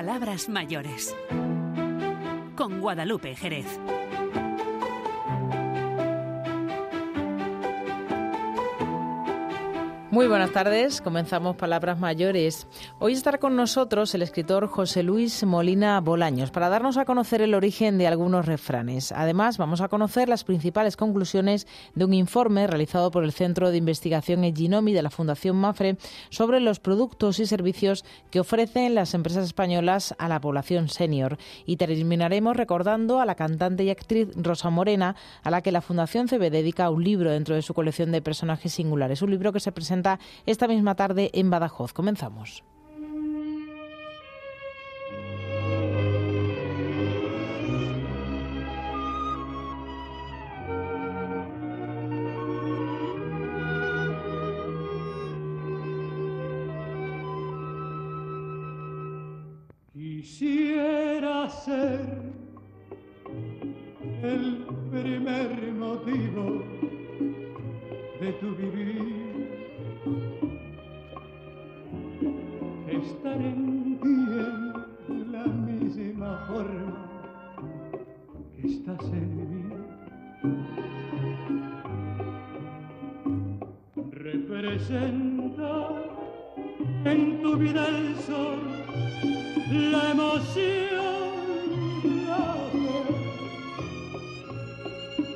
Palabras mayores. Con Guadalupe Jerez. Muy buenas tardes, comenzamos Palabras Mayores. Hoy estará con nosotros el escritor José Luis Molina Bolaños para darnos a conocer el origen de algunos refranes. Además, vamos a conocer las principales conclusiones de un informe realizado por el Centro de Investigación Eginomi de la Fundación Mafre sobre los productos y servicios que ofrecen las empresas españolas a la población senior. Y terminaremos recordando a la cantante y actriz Rosa Morena, a la que la Fundación CB dedica un libro dentro de su colección de personajes singulares, un libro que se presenta esta misma tarde en Badajoz. Comenzamos. Quisiera ser el primer motivo de tu vivir estar en ti en la misma forma que estás en mí. Representa en tu vida el sol, la emoción, la fe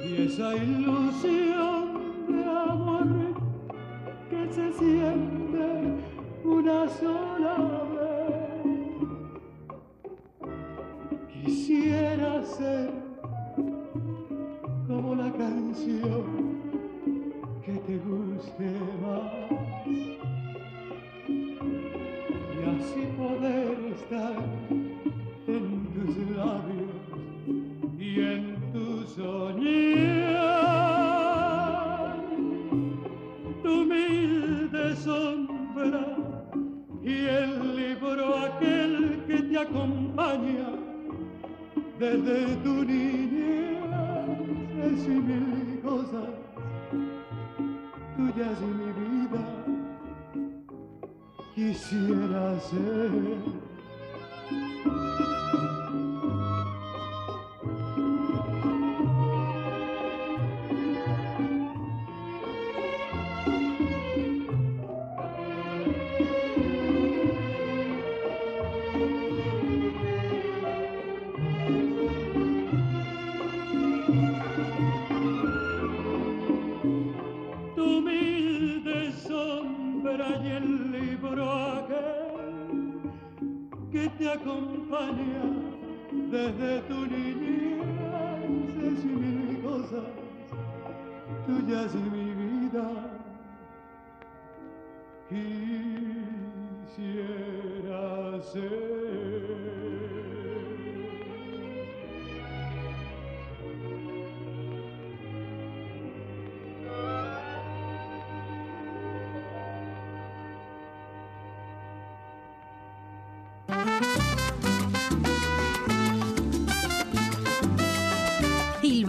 y esa ilusión de amor que se siente una sola vez. Quisiera ser como la canción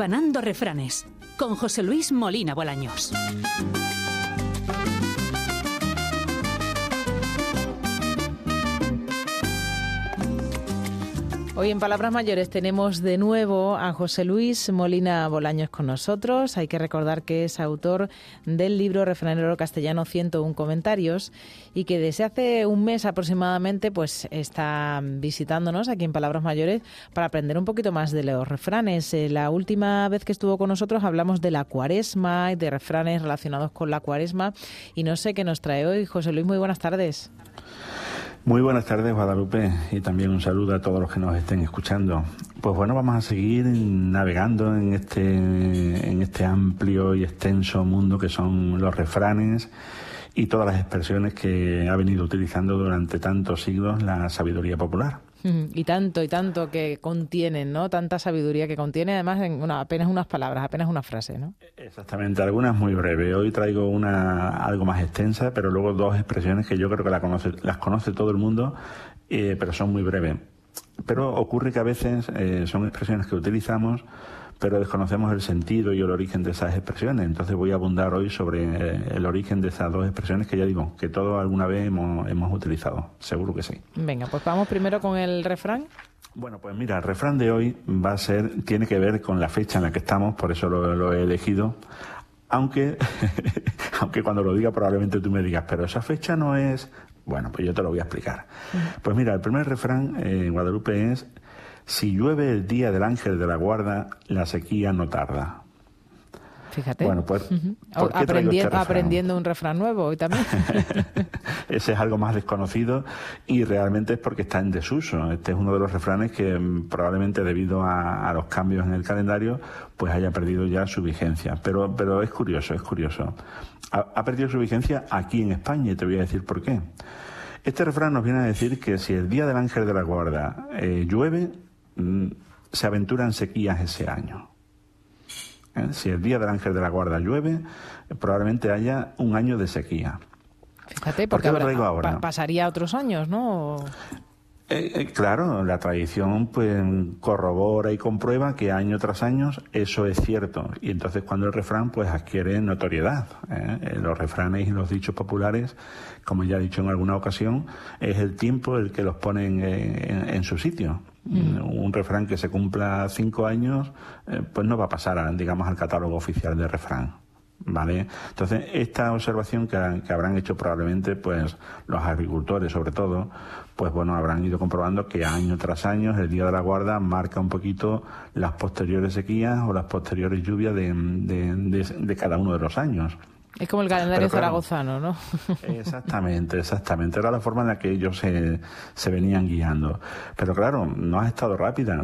Hilvanando Refranes, con José Luis Molina Bolaños. Hoy en Palabras Mayores tenemos de nuevo a José Luis Molina Bolaños con nosotros. Hay que recordar que es autor del libro Refranero Castellano 101 Comentarios y que desde hace un mes aproximadamente pues está visitándonos aquí en Palabras Mayores para aprender un poquito más de los refranes. Eh, la última vez que estuvo con nosotros hablamos de la cuaresma y de refranes relacionados con la cuaresma y no sé qué nos trae hoy. José Luis, muy buenas tardes. Muy buenas tardes, Guadalupe, y también un saludo a todos los que nos estén escuchando. Pues bueno, vamos a seguir navegando en este, en este amplio y extenso mundo que son los refranes y todas las expresiones que ha venido utilizando durante tantos siglos la sabiduría popular. Y tanto y tanto que contienen, ¿no? Tanta sabiduría que contiene, además, en apenas unas palabras, apenas una frase, ¿no? Exactamente, algunas muy breves. Hoy traigo una algo más extensa, pero luego dos expresiones que yo creo que las conoce todo el mundo, eh, pero son muy breves. Pero ocurre que a veces eh, son expresiones que utilizamos pero desconocemos el sentido y el origen de esas expresiones. Entonces voy a abundar hoy sobre eh, el origen de esas dos expresiones que ya digo, que todos alguna vez hemos, hemos utilizado, seguro que sí. Venga, pues vamos primero con el refrán. Bueno, pues mira, el refrán de hoy va a ser, tiene que ver con la fecha en la que estamos, por eso lo, he elegido, aunque, aunque cuando lo diga probablemente tú me digas, pero esa fecha no es, bueno, pues yo te lo voy a explicar. Pues mira, el primer refrán en Guadalupe es, si llueve el día del ángel de la guarda, la sequía no tarda. Fíjate. Bueno, pues este aprendiendo un refrán nuevo hoy también. Ese es algo más desconocido y realmente es porque está en desuso. Este es uno de los refranes que mm, probablemente debido a, los cambios en el calendario pues haya perdido ya su vigencia. Pero, pero es curioso, es curioso. Ha, perdido su vigencia aquí en España y te voy a decir por qué. Este refrán nos viene a decir que si el día del ángel de la guarda eh, llueve, se aventuran sequías ese año. ¿eh? Si el día del ángel de la guarda llueve, probablemente haya un año de sequía. Fíjate, porque pasaría otros años, ¿no? Eh, eh, claro, la tradición pues corrobora y comprueba que año tras año eso es cierto y entonces cuando el refrán pues adquiere notoriedad. Los refranes y los dichos populares, como ya he dicho en alguna ocasión, es el tiempo el que los pone en su sitio. Mm. Un refrán que se cumpla cinco años, eh, pues no va a pasar, digamos, al catálogo oficial de refrán. ¿Vale? Entonces, esta observación que, habrán hecho probablemente, pues, los agricultores, sobre todo, pues bueno, habrán ido comprobando que año tras año el Día de la Guarda marca un poquito las posteriores sequías o las posteriores lluvias de cada uno de los años. Es como el calendario zaragozano, ¿no? Exactamente, exactamente. Era la forma en la que ellos se, se venían guiando. Pero claro, no has estado rápida.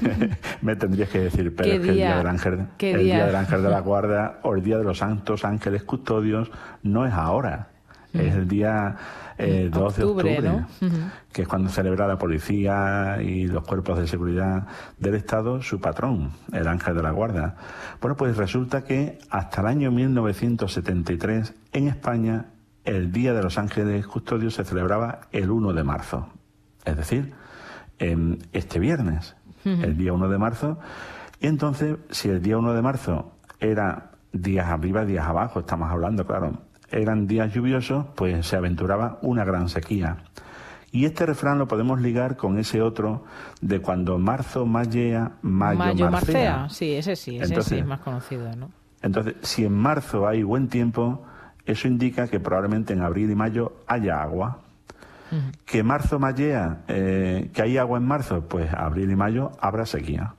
Me tendrías que decir, pero es que el día del ángel, el día? del ángel de la guarda o el día de los santos ángeles custodios no es ahora. Es el día eh, 2 de octubre, que es cuando celebra la policía y los cuerpos de seguridad del Estado su patrón, el ángel de la guarda. Bueno, pues resulta que hasta el año 1973 en España el Día de los Ángeles Custodios se celebraba el 1 de marzo, es decir, este viernes, el día 1 de marzo. Y entonces, si el día 1 de marzo era días arriba, días abajo, estamos hablando, claro, eran días lluviosos, pues se aventuraba una gran sequía. Y este refrán lo podemos ligar con ese otro de cuando marzo mallea, mayo, mayo marcea. Sí, ese sí, ese sí es más conocido, ¿no? Entonces, si en marzo hay buen tiempo, eso indica que probablemente en abril y mayo haya agua. Que marzo mallea, eh, que hay agua en marzo, pues abril y mayo habrá sequía.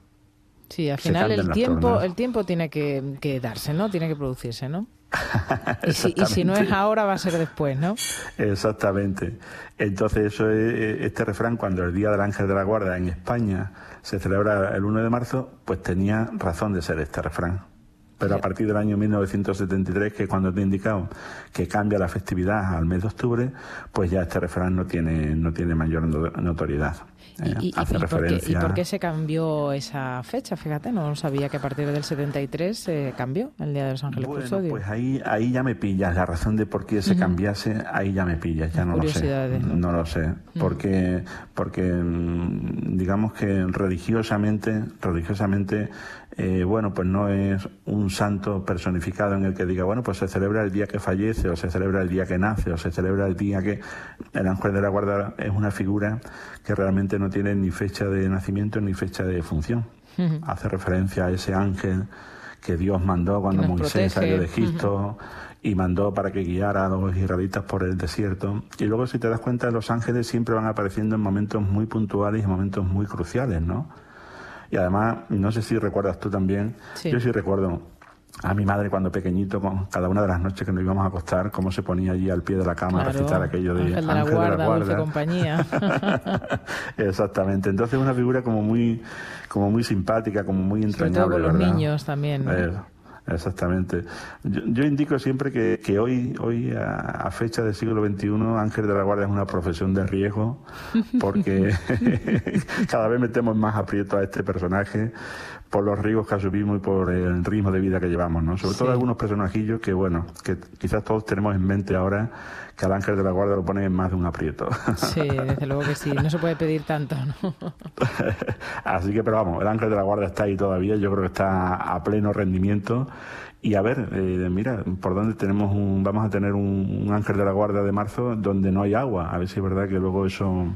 Sí, al final el tiempo, el tiempo tiene que, que darse, ¿no? Tiene que producirse, ¿no? y, si, no es ahora, va a ser después, ¿no? Exactamente. Entonces, eso es, este refrán, cuando el Día del Ángel de la Guarda en España se celebra el 1 de marzo, pues tenía razón de ser este refrán. Pero a partir del año 1973, que es cuando te he indicado que cambia la festividad al mes de octubre, pues ya este refrán no tiene, no tiene mayor notoriedad. ¿Y, por qué, se cambió esa fecha? Fíjate, no sabía que a partir del 73 se cambió el Día de los Ángeles bueno, Pues ahí, ahí ya me pillas, la razón de por qué se cambiase, ahí ya me pillas, ya no lo sé. ¿no? lo sé, porque, porque mm, digamos que religiosamente, religiosamente eh, bueno, pues no es un santo personificado en el que diga, bueno, pues se celebra el día que fallece, o se celebra el día que nace, o se celebra el día que el ángel de la guarda es una figura que realmente no tiene ni fecha de nacimiento ni fecha de función. Hace referencia a ese ángel que Dios mandó cuando Moisés salió de Egipto y mandó para que guiara a los israelitas por el desierto. Y luego, si te das cuenta, los ángeles siempre van apareciendo en momentos muy puntuales y momentos muy cruciales, ¿no? Y además, no sé si recuerdas tú también, yo sí recuerdo a mi madre cuando pequeñito, con cada una de las noches que nos íbamos a acostar, cómo se ponía allí al pie de la cama a recitar aquello de Ángel de la Guarda, de la guarda. compañía. Exactamente. Entonces una figura como muy, como muy simpática, como muy entrañable. Sobre todo con los niños también. Eh, Exactamente. Yo, indico siempre que, que hoy, hoy a, fecha del siglo XXI, Ángel de la Guardia es una profesión de riesgo, porque cada vez metemos más aprieto a este personaje, por los ríos que asumimos y por el ritmo de vida que llevamos, ¿no? Sobre todo algunos personajillos que, bueno, que quizás todos tenemos en mente ahora que al ángel de la guarda lo pone en más de un aprieto. Sí, desde luego que sí, no se puede pedir tanto, ¿no? Así que, pero vamos, el ángel de la guarda está ahí todavía, yo creo que está a pleno rendimiento. Y a ver, eh, mira, por dónde tenemos un, vamos a tener un, un ángel de la guarda de marzo donde no hay agua. A ver si es verdad que luego eso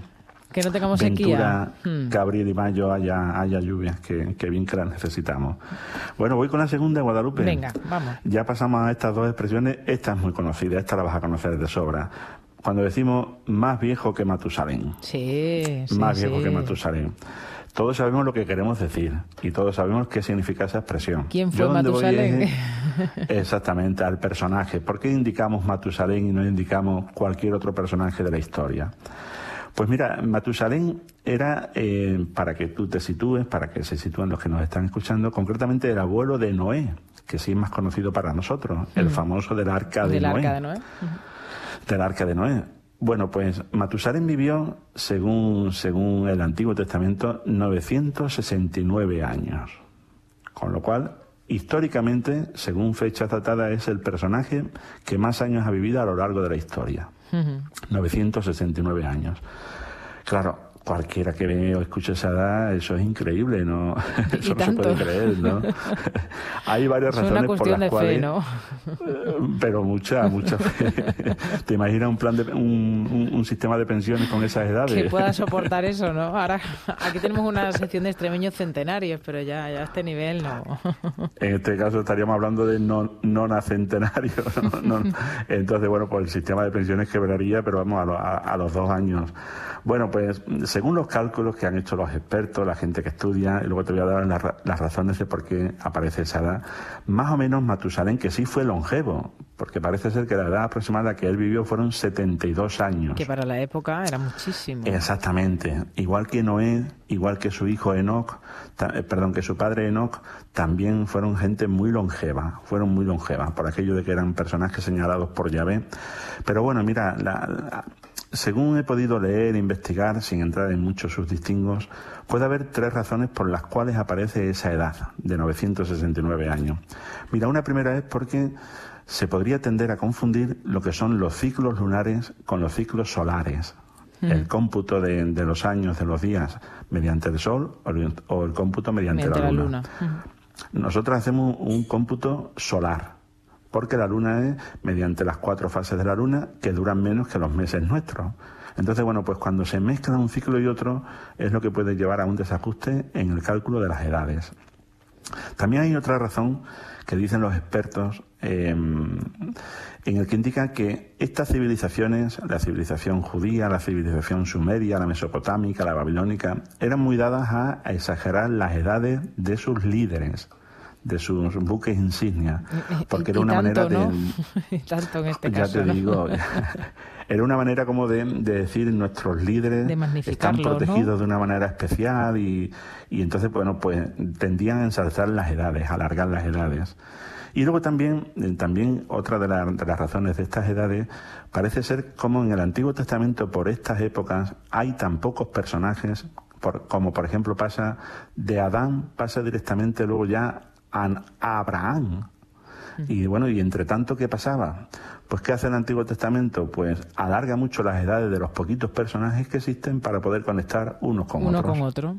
que no tengamos Ventura, sequía. que abril y mayo haya, haya lluvias, que, que, bien que las necesitamos. Bueno, voy con la segunda, Guadalupe. Venga, vamos. Ya pasamos a estas dos expresiones. Esta es muy conocida, esta la vas a conocer de sobra. Cuando decimos más viejo que Matusalén. Sí, sí Más viejo sí. que Matusalén. Todos sabemos lo que queremos decir y todos sabemos qué significa esa expresión. ¿Quién fue Matusalén? es- exactamente, al personaje. ¿Por qué indicamos Matusalén y no indicamos cualquier otro personaje de la historia? Pues mira, Matusalén era, eh, para que tú te sitúes, para que se sitúen los que nos están escuchando, concretamente el abuelo de Noé, que sí es más conocido para nosotros, el famoso del arca de Noé arca de Noé. del arca de Noé. Bueno, pues Matusalén vivió, según, según el Antiguo Testamento, 969 años. Con lo cual, históricamente, según fecha datada, es el personaje que más años ha vivido a lo largo de la historia. 969 años. Claro, cualquiera que ve o escuche esa edad, eso es increíble, ¿no? Eso no tanto. se puede creer, ¿no? Hay varias Es razones una por cuestión las de cuales... fe, ¿no? Eh, Pero mucha, mucha fe. ¿Te imaginas un plan de un, un- un sistema de pensiones con esas edades? Que pueda soportar eso, ¿no? Ahora, aquí tenemos una sección de extremeños centenarios, pero ya, ya a este nivel no. En este caso estaríamos hablando de no, no centenario. ¿no? No- Entonces, bueno, pues el sistema de pensiones quebraría, pero vamos a, lo- a- a los dos años. Bueno, pues según los cálculos que han hecho los expertos, la gente que estudia, y luego te voy a dar las, ra- las razones de por qué aparece esa edad, más o menos Matusalén, que sí fue longevo, porque parece ser que la edad aproximada que él vivió fueron 72 años. Que para la época era muchísimo. Exactamente. Igual que Noé, igual que su hijo Enoch, eh, perdón, que su padre Enoch, también fueron gente muy longeva, fueron muy longevas, por aquello de que eran personajes señalados por Yahvé. Pero bueno, mira, la- la- según he podido leer e investigar, sin entrar en muchos sus distingos, puede haber tres razones por las cuales aparece esa edad de 969 años. Mira, una primera es porque se podría tender a confundir lo que son los ciclos lunares con los ciclos solares. El cómputo de, de los años, de los días, mediante el sol o el, cómputo mediante, Mediante la la luna. luna. Nosotros hacemos un cómputo solar, porque la luna es mediante las cuatro fases de la luna que duran menos que los meses nuestros. Entonces, bueno, pues cuando se mezcla un ciclo y otro es lo que puede llevar a un desajuste en el cálculo de las edades. También hay otra razón que dicen los expertos eh, en el que indica que estas civilizaciones, la civilización judía, la civilización sumeria, la mesopotámica, la babilónica, eran muy dadas a exagerar las edades de sus líderes, de sus buques insignia, porque Y- era y una tanto, manera de... tanto en este ya caso. te ¿no? digo, era una manera como de, de decir nuestros líderes De están protegidos de una manera especial y, y entonces, bueno, pues tendían a ensalzar las edades, a alargar las edades. Y luego también, eh, también otra de, la- de las razones de estas edades parece ser como en el Antiguo Testamento por estas épocas hay tan pocos personajes, por- como por ejemplo pasa de Adán, pasa directamente luego ya a, Abraham. Y bueno, y entre tanto, ¿qué pasaba? Pues ¿qué hace el Antiguo Testamento? Pues alarga mucho las edades de los poquitos personajes que existen para poder conectar unos con Uno otros. con otro.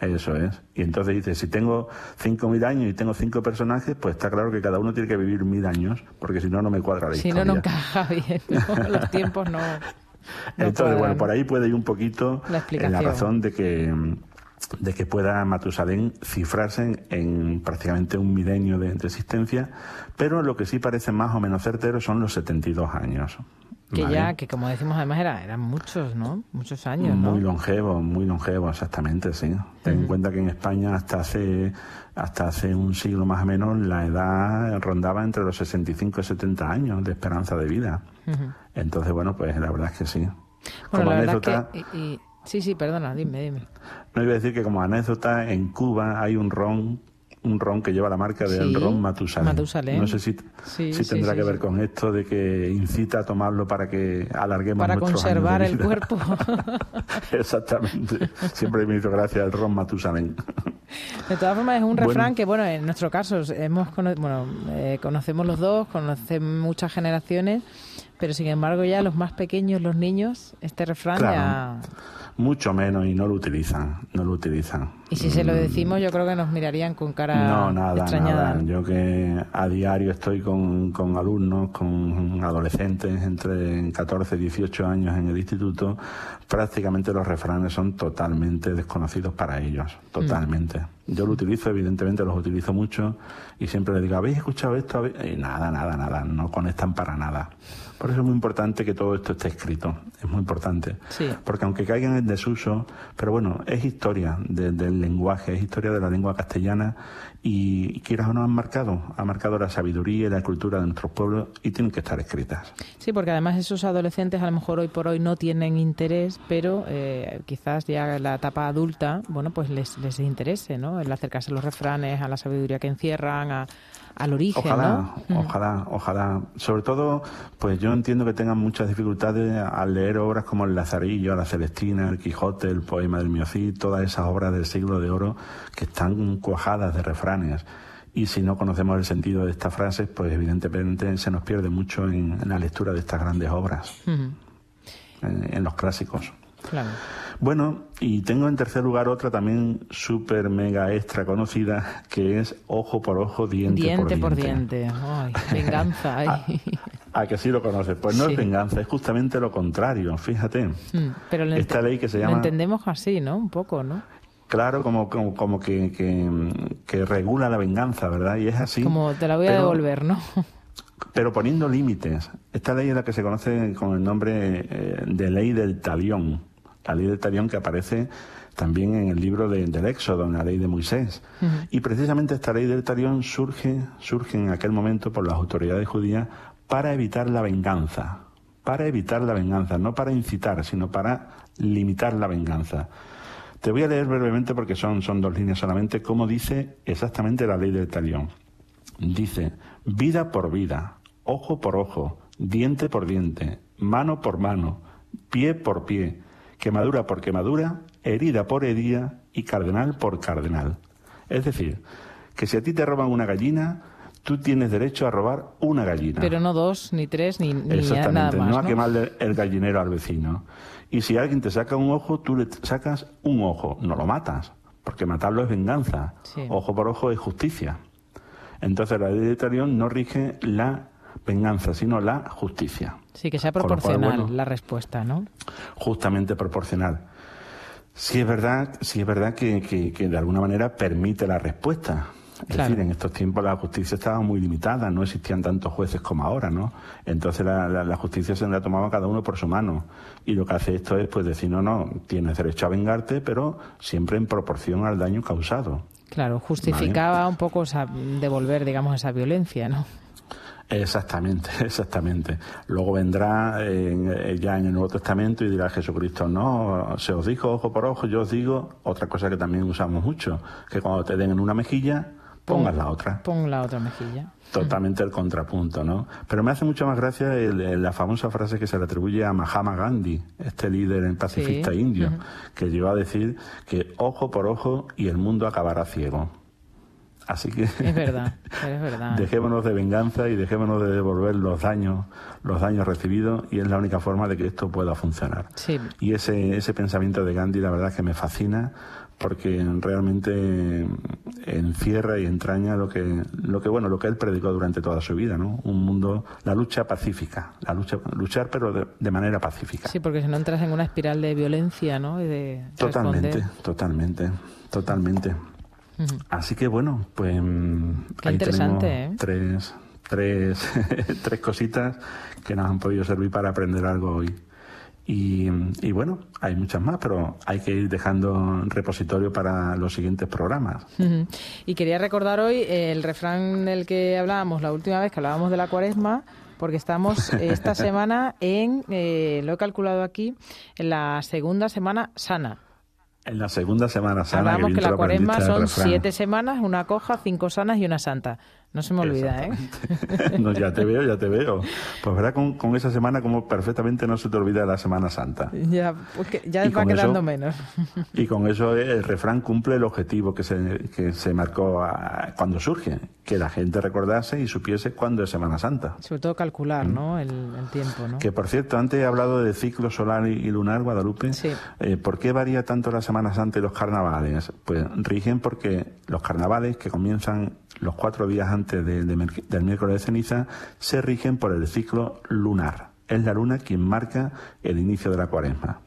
Eso es. Y entonces dice, si tengo 5.000 años y tengo cinco personajes, pues está claro que cada uno tiene que vivir mil años, porque si no, no me cuadra la Si historia. no, no encaja bien. ¿no? Los tiempos no. no Entonces, cuadran. bueno, por ahí puede ir un poquito La en explicación. la razón de que de que pueda Matusalén cifrarse en, en prácticamente un milenio de, de existencia, pero lo que sí parece más o menos certero son los 72 años. Que ¿vale? ya, que como decimos además, era, eran muchos, ¿no? Muchos años, ¿no? Muy longevo, muy longevo, exactamente, sí. Ten en cuenta que en España hasta hace hasta hace un siglo más o menos la edad rondaba entre los 65 y 70 años de esperanza de vida. Entonces, bueno, pues la verdad es que sí. Bueno, como la verdad anécdota, es que... y- y- sí, sí, perdona, dime, dime. No iba a decir que como anécdota, en Cuba hay un ron un ron que lleva la marca del Sí, ron Matusalén. Matusalén. No sé si, Sí, si tendrá sí, que ver con esto de que incita a tomarlo para que alarguemos Para nuestros años de conservar el vida. cuerpo. Exactamente. Siempre me hizo gracia el ron Matusalén. De todas formas, es un refrán que, bueno, en nuestro caso, hemos bueno, eh, conocemos los dos, conocemos muchas generaciones, pero sin embargo ya los más pequeños, los niños, este refrán ya mucho menos y no lo utilizan, no lo utilizan. Y si se lo decimos, yo creo que nos mirarían con cara No, nada, nada. Yo que a diario estoy con, con alumnos, con adolescentes entre 14 y 18 años en el instituto, prácticamente los refranes son totalmente desconocidos para ellos, totalmente. Mm. Yo lo utilizo, evidentemente los utilizo mucho y siempre les digo, ¿habéis escuchado esto? Y nada, nada, nada, no conectan para nada. Por eso es muy importante que todo esto esté escrito, es muy importante. Porque aunque caiga en desuso, pero bueno, es historia del lenguaje, es historia de la lengua castellana y, quieras o no han marcado, ha marcado la sabiduría y la cultura de nuestros pueblos y tienen que estar escritas. Sí, porque además esos adolescentes a lo mejor hoy por hoy no tienen interés, pero eh, quizás ya en la etapa adulta, bueno, pues les, les interese, ¿no? El acercarse a los refranes, a la sabiduría que encierran, a al origen. Ojalá, ojalá, ojalá. Sobre todo, pues yo entiendo que tengan muchas dificultades al leer obras como El Lazarillo, La Celestina, El Quijote, El Poema del Miocid, todas esas obras del siglo de oro que están cuajadas de refranes. Y si no conocemos el sentido de estas frases, pues evidentemente se nos pierde mucho en, la lectura de estas grandes obras, en los clásicos. Claro. Bueno, y tengo en tercer lugar otra también súper mega extra conocida, que es Ojo por Ojo, Diente, diente por Diente. Diente. Ay, venganza. ¿A, que sí lo conoces? Pues no es venganza, es justamente lo contrario, fíjate. Hmm, pero Esta ley que se llama... Lo entendemos así, ¿no? Un poco, ¿no? Claro, como, como, como que, que, regula la venganza, ¿verdad? Y es así. Como te la voy a devolver, ¿no? pero poniendo límites. Esta ley es la que se conoce con el nombre eh, de ley del talión la ley del talión que aparece también en el libro del Éxodo, en la ley de Moisés. Y precisamente esta ley del talión surge, surge en aquel momento por las autoridades judías para evitar la venganza, para evitar la venganza, no para incitar, sino para limitar la venganza. Te voy a leer brevemente porque son, son dos líneas solamente, cómo dice exactamente la ley del talión. Dice, vida por vida, ojo por ojo, diente por diente, mano por mano, pie por pie, quemadura por quemadura, herida por herida y cardenal por cardenal. Es decir, que si a ti te roban una gallina, tú tienes derecho a robar una gallina. Pero no dos, ni tres, ni, ni Exactamente, nada más. No a quemarle el gallinero al vecino. Y si alguien te saca un ojo, tú le sacas un ojo, no lo matas, porque matarlo es venganza. Ojo por ojo es justicia. Entonces la ley de Talión no rige la venganza, sino la justicia. Sí, que sea proporcional la respuesta, ¿no? Justamente proporcional. Sí es verdad, sí es verdad que, que, de alguna manera permite la respuesta. Es decir, en estos tiempos la justicia estaba muy limitada, no existían tantos jueces como ahora, ¿no? Entonces la, la, justicia se la tomaba cada uno por su mano. Y lo que hace esto es pues decir, no, no, tienes derecho a vengarte, pero siempre en proporción al daño causado. Claro, justificaba un poco devolver, digamos, esa violencia, ¿no? Exactamente, exactamente. Luego vendrá eh, ya en el Nuevo Testamento y dirá Jesucristo, no, se os dijo ojo por ojo, yo os digo otra cosa que también usamos mucho, que cuando te den en una mejilla, pongas la otra. Pon la otra mejilla. Totalmente el contrapunto, ¿no? Pero me hace mucho más gracia la famosa frase que se le atribuye a Mahatma Gandhi, este líder en pacifista indio, que llegó a decir que ojo por ojo y el mundo acabará ciego. Así que es verdad, es verdad. dejémonos de venganza y dejémonos de devolver los daños, los daños recibidos y es la única forma de que esto pueda funcionar. Sí. Y ese, ese pensamiento de Gandhi, la verdad es que me fascina porque realmente encierra y entraña lo que, lo que bueno, lo que él predicó durante toda su vida, ¿no? Un mundo, la lucha pacífica, la lucha, luchar pero de, manera pacífica. Sí, porque si no entras en una espiral de violencia, ¿no? Y de totalmente, totalmente, totalmente. Así que bueno, pues Qué interesante, ¿eh? tres, tres, tres cositas que nos han podido servir para aprender algo hoy. Y, bueno, hay muchas más, pero hay que ir dejando repositorio para los siguientes programas. Y quería recordar hoy el refrán del que hablábamos la última vez que hablábamos de la cuaresma, porque estamos esta semana en, eh, lo he calculado aquí, en la segunda semana sana. En la segunda semana sana. Hablamos que, la cuaresma son siete semanas, una coja, cinco sanas y una santa. No se me olvida, ¿eh? no, ya te veo, ya te veo. Pues verá con, con, esa semana como perfectamente no se te olvida la Semana Santa. Ya, porque ya va quedando menos. y con eso el refrán cumple el objetivo que se, que se marcó cuando surge, que la gente recordase y supiese cuándo es Semana Santa. Sobre todo calcular, mm. ¿no? El, tiempo, ¿no? Que por cierto, antes he hablado de ciclo solar y, lunar, Guadalupe. Sí. Eh, ¿Por qué varía tanto la Semana Santa y los carnavales? Pues rigen porque los carnavales que comienzan los cuatro días antes del miércoles de ceniza, se rigen por el ciclo lunar. Es la luna quien marca el inicio de la cuaresma.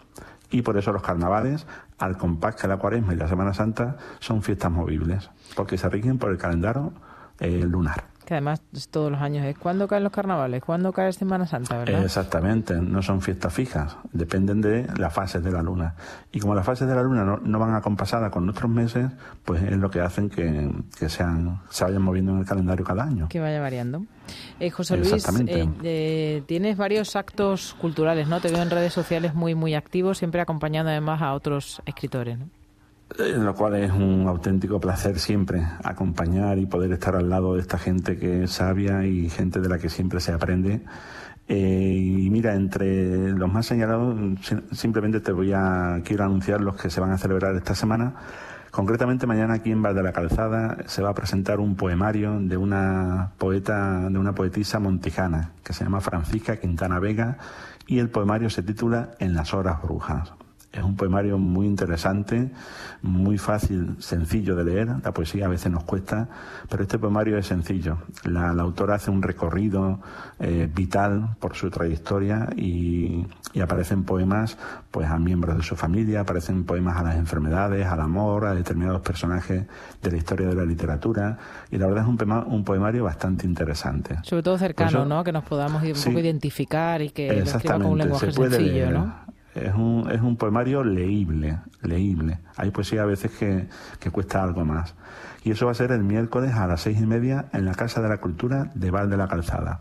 Y por eso los carnavales, al compás que la cuaresma y la Semana Santa, son fiestas movibles, porque se rigen por el calendario eh, lunar. Que además todos los años es cuándo caen los carnavales, cuándo cae Semana Santa, ¿verdad? Exactamente, no son fiestas fijas, dependen de las fases de la luna. Y como las fases de la luna no, van acompasadas con nuestros meses, pues es lo que hacen que, sean, se vayan moviendo en el calendario cada año. Que vaya variando. Eh, José Luis, eh, eh, tienes varios actos culturales, ¿no? Te veo en redes sociales muy, muy activos, siempre acompañando además a otros escritores, ¿no? En lo cual es un auténtico placer siempre acompañar y poder estar al lado de esta gente que es sabia y gente de la que siempre se aprende. Eh, y mira, entre los más señalados, simplemente te voy a, quiero anunciar los que se van a celebrar esta semana. Concretamente mañana aquí en Val de la Calzada se va a presentar un poemario de una poeta, de una poetisa montijana que se llama Francisca Quintana Vega y el poemario se titula En las horas brujas. Es un poemario muy interesante, muy fácil, sencillo de leer. La poesía a veces nos cuesta, pero este poemario es sencillo. La, autora hace un recorrido eh, vital por su trayectoria y, aparecen poemas pues a miembros de su familia, aparecen poemas a las enfermedades, al amor, a determinados personajes de la historia de la literatura. Y la verdad es un, un poemario bastante interesante. Sobre todo cercano, ¿no? Que nos podamos un poco identificar y que lo escriba con un lenguaje sencillo, ¿no? Es un, es un poemario leíble, leíble. Hay poesía a veces que, que cuesta algo más. Y eso va a ser el miércoles a las seis y media en la Casa de la Cultura de Val de la Calzada.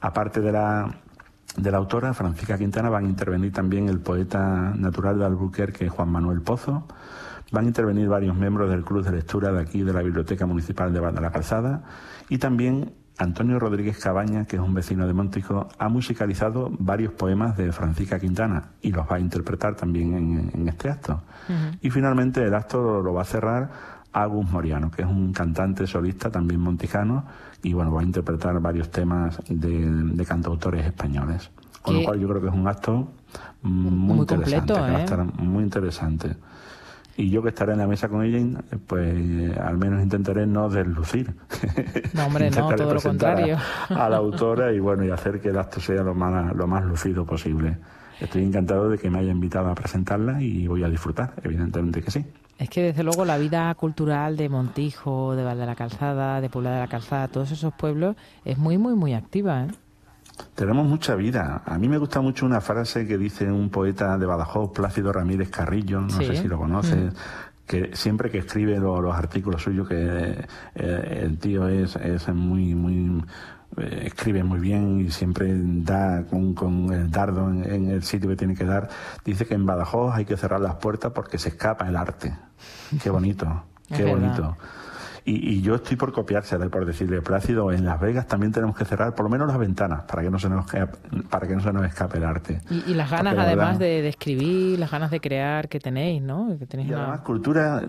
Aparte de la, de la autora, Francisca Quintana, van a intervenir también el poeta natural de Albuquerque, Juan Manuel Pozo. Van a intervenir varios miembros del Club de Lectura de aquí, de la Biblioteca Municipal de Val de la Calzada. Y también Antonio Rodríguez Cabaña, que es un vecino de Montijo, ha musicalizado varios poemas de Francisca Quintana y los va a interpretar también en, este acto. Y finalmente el acto lo va a cerrar Agus Moriano, que es un cantante solista también montijano y bueno, va a interpretar varios temas de, cantautores españoles. Con lo cual yo creo que es un acto muy, interesante, va a ¿eh? estar muy interesante y yo que estaré en la mesa con ella, pues al menos intentaré no deslucir. No, hombre, no, todo lo contrario. A, la autora y bueno, y hacer que el acto sea lo más, lo más lucido posible. Estoy encantado de que me haya invitado a presentarla y voy a disfrutar, evidentemente que sí. Es que desde luego la vida cultural de Montijo, de Val de la Calzada, de Puebla de la Calzada, todos esos pueblos es muy, muy, muy activa. ¿eh? Tenemos mucha vida. A mí me gusta mucho una frase que dice un poeta de Badajoz, Plácido Ramírez Carrillo, no sé si lo conoces, mm. que siempre que escribe los artículos suyos, que eh, el tío es, es muy, muy eh, escribe muy bien y siempre da con, el dardo en, el sitio que tiene que dar. Dice que en Badajoz hay que cerrar las puertas porque se escapa el arte. Qué bonito, qué bonito. Y, yo estoy por copiársela, por decirle, Plácido, en Las Vegas también tenemos que cerrar por lo menos las ventanas para que no se nos, para que no se nos escape el arte. Y, las ganas además de, escribir, las ganas de crear que tenéis, ¿no? Que tenéis y además, cultura,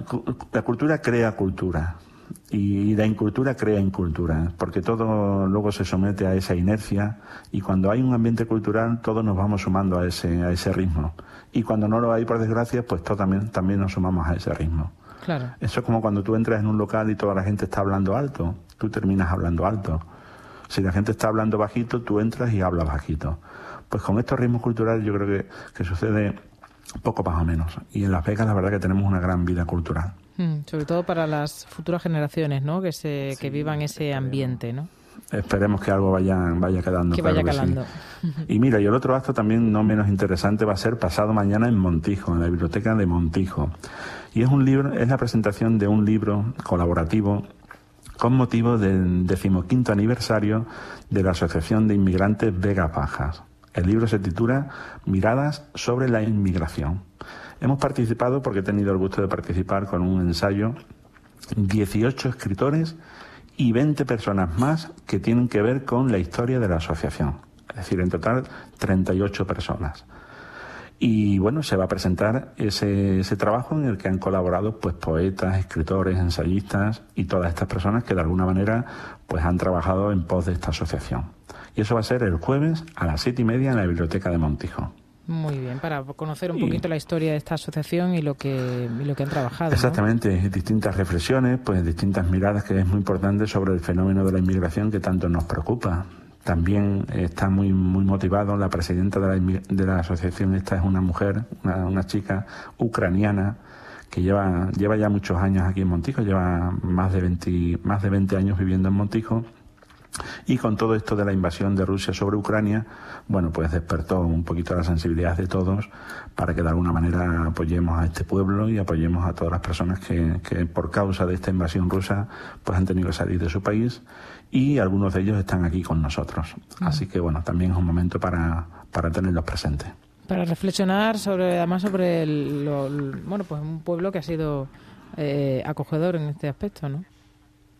la cultura crea cultura. Y la incultura crea incultura, porque todo luego se somete a esa inercia y cuando hay un ambiente cultural todos nos vamos sumando a ese, a ese ritmo. Y cuando no lo hay, por desgracia, pues todos también, también nos sumamos a ese ritmo. Eso es como cuando tú entras en un local y toda la gente está hablando alto, tú terminas hablando alto. Si la gente está hablando bajito, tú entras y hablas bajito. Pues con estos ritmos culturales yo creo que, sucede poco más o menos. Y en Las Vegas la verdad que tenemos una gran vida cultural. Mm, sobre todo para las futuras generaciones, ¿no? Que se que vivan ese ambiente, ¿no? Esperemos que algo vaya, vaya quedando. Que vaya calando. Y mira, y el otro acto también no menos interesante va a ser pasado mañana en Montijo, en la biblioteca de Montijo. Y es un libro, es la presentación de un libro colaborativo con motivo del decimoquinto aniversario de la Asociación de Inmigrantes Vega Bajas. El libro se titula Miradas sobre la inmigración. Hemos participado, porque he tenido el gusto de participar con un ensayo, 18 escritores y 20 personas más que tienen que ver con la historia de la asociación. Es decir, en total 38 personas. Y bueno, se va a presentar ese, ese trabajo en el que han colaborado pues poetas, escritores, ensayistas y todas estas personas que de alguna manera pues han trabajado en pos de esta asociación. Y eso va a ser el jueves a las siete y media en la biblioteca de Montijo. Muy bien, para conocer un poquito la historia de esta asociación y lo que, y lo que han trabajado. Exactamente, distintas reflexiones, pues distintas miradas que es muy importante sobre el fenómeno de la inmigración que tanto nos preocupa. También está muy muy motivado, la presidenta de la, de la asociación esta es una mujer, una, una chica ucraniana que lleva, lleva ya muchos años aquí en Montijo, lleva más de 20, más de 20 años viviendo en Montijo y con todo esto de la invasión de Rusia sobre Ucrania, bueno, pues despertó un poquito la sensibilidad de todos para que de alguna manera apoyemos a este pueblo y apoyemos a todas las personas que, que por causa de esta invasión rusa pues han tenido que salir de su país y algunos de ellos están aquí con nosotros. Así que bueno, también es un momento para, para tenerlos presentes. Para reflexionar sobre, además sobre el, lo, bueno, pues un pueblo que ha sido eh, acogedor en este aspecto, ¿no?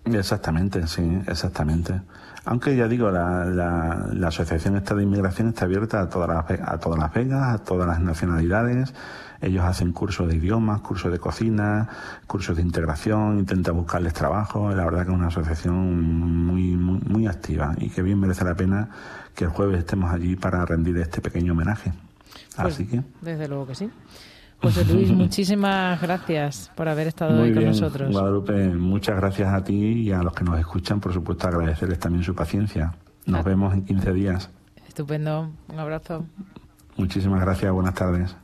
Exactamente, sí, exactamente. Aunque ya digo, la, la, la Asociación esta de Inmigración está abierta a todas las, a todas las vegas, a todas las nacionalidades. Ellos hacen cursos de idiomas, cursos de cocina, cursos de integración, intentan buscarles trabajo. La verdad que es una asociación muy, muy, muy activa y que bien merece la pena que el jueves estemos allí para rendir este pequeño homenaje. Pues, Así que. Desde luego que sí. José Luis, muchísimas gracias por haber estado Muy hoy con bien, nosotros. Guadalupe, muchas gracias a ti y a los que nos escuchan, por supuesto, agradecerles también su paciencia. Nos Ah. vemos en 15 días. Estupendo. Un abrazo. Muchísimas gracias, buenas tardes.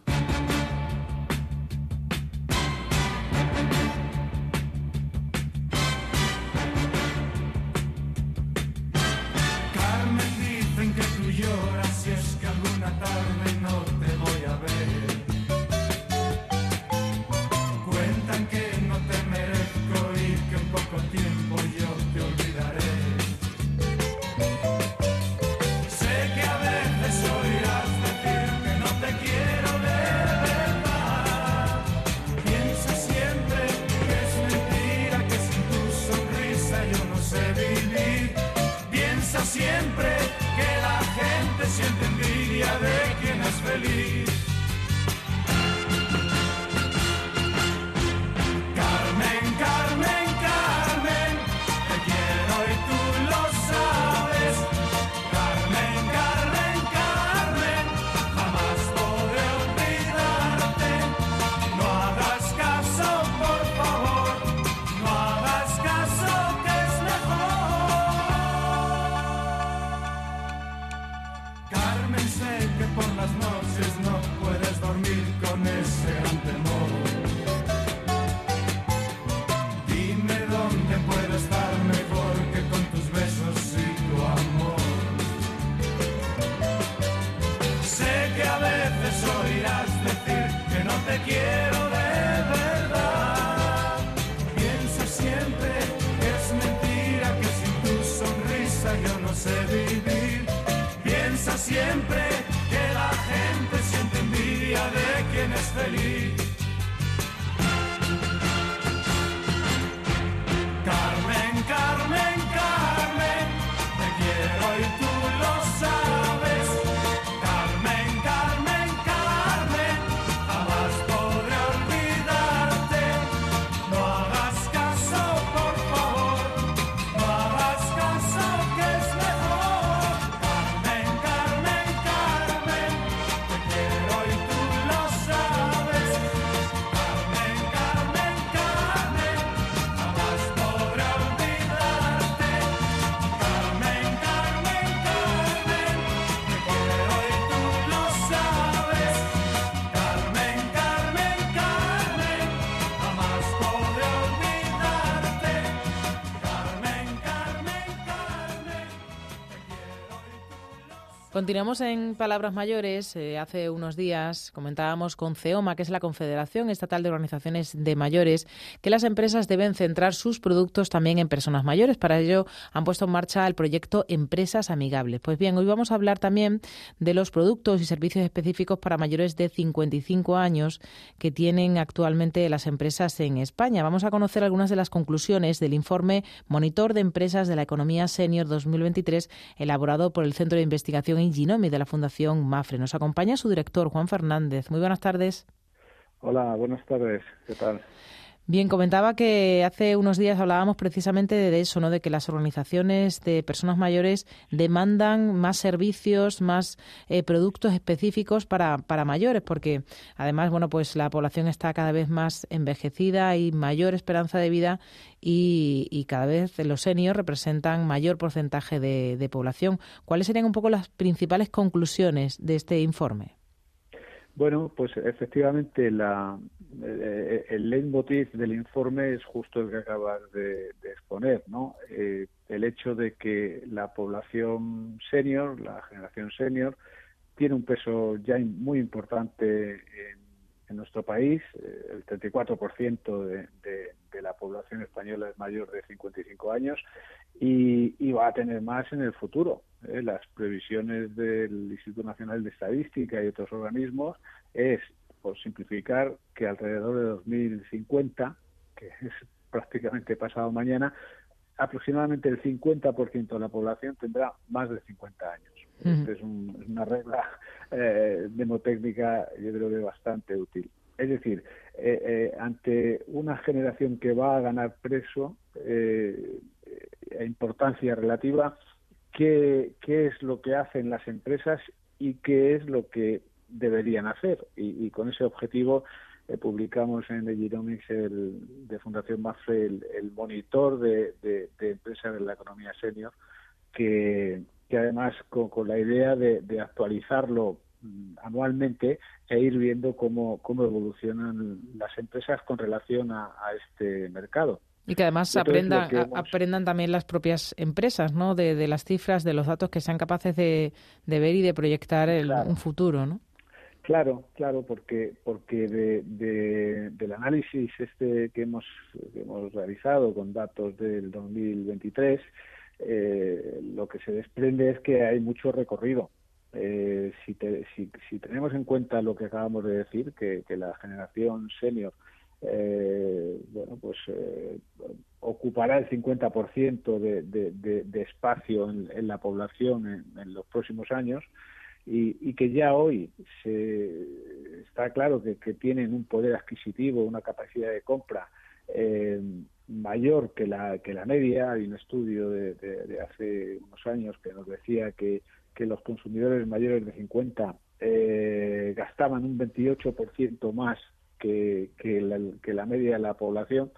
Continuamos en palabras mayores. Eh, hace unos días comentábamos con CEOMA, que es la Confederación Estatal de Organizaciones de Mayores, que las empresas deben centrar sus productos también en personas mayores. Para ello han puesto en marcha el proyecto Empresas Amigables. Pues bien, hoy vamos a hablar también de los productos y servicios específicos para mayores de 55 años que tienen actualmente las empresas en España. Vamos a conocer algunas de las conclusiones del informe Monitor de Empresas de la Economía Senior 2023 elaborado por el Centro de Investigación Inginomi de la Fundación Mafre. Nos acompaña su director, Juan Fernández. Muy buenas tardes. Hola, buenas tardes. ¿Qué tal? Bien, comentaba que hace unos días hablábamos precisamente de eso, ¿no? De que las organizaciones de personas mayores demandan más servicios, más eh, productos específicos para, para mayores, porque además, bueno, pues la población está cada vez más envejecida y mayor esperanza de vida y, y cada vez los seniors representan mayor porcentaje de, población. ¿Cuáles serían un poco las principales conclusiones de este informe? Bueno, pues efectivamente la, eh, el leitmotiv del informe es justo el que acabas de, exponer, ¿no? Eh, el hecho de que la población senior, la generación senior, tiene un peso ya muy importante en, nuestro país. Eh, el 34% de, de, de la población española es mayor de 55 años y, y va a tener más en el futuro. ¿eh? Las previsiones del Instituto Nacional de Estadística y otros organismos es, por simplificar, que alrededor de 2050, que es prácticamente pasado mañana, aproximadamente el 50% de la población tendrá más de 50 años. Esta es, una regla eh, demotécnica, yo creo que bastante útil. Es decir, eh, eh, ante una generación que va a ganar preso, eh, a importancia relativa, ¿qué, ¿qué es lo que hacen las empresas y qué es lo que deberían hacer? Y, con ese objetivo publicamos en Egiromics el, de Fundación Mafre el, monitor de, empresas de la economía senior, que, que además con, la idea de, de actualizarlo Mm, anualmente e ir viendo cómo, cómo evolucionan las empresas con relación a, este mercado. Y que además aprendan, aprendan también las propias empresas, ¿no? De, las cifras, de los datos que sean capaces de, ver y de proyectar un futuro, ¿no? Claro, claro, porque porque de, del análisis este que hemos que hemos realizado con datos del 2023, eh, lo que se desprende es que hay mucho recorrido. Eh, si, si, tenemos en cuenta lo que acabamos de decir, que, la generación senior eh, bueno, pues eh, ocupará el 50% de, de, espacio en, la población en, los próximos años y, que ya hoy se, está claro que, tienen un poder adquisitivo, una capacidad de compra eh, mayor que la, que la media. Hay un estudio de, de hace unos años que nos decía que que los consumidores mayores de 50 eh, gastaban un 28% más que, que, la, que la media de la población,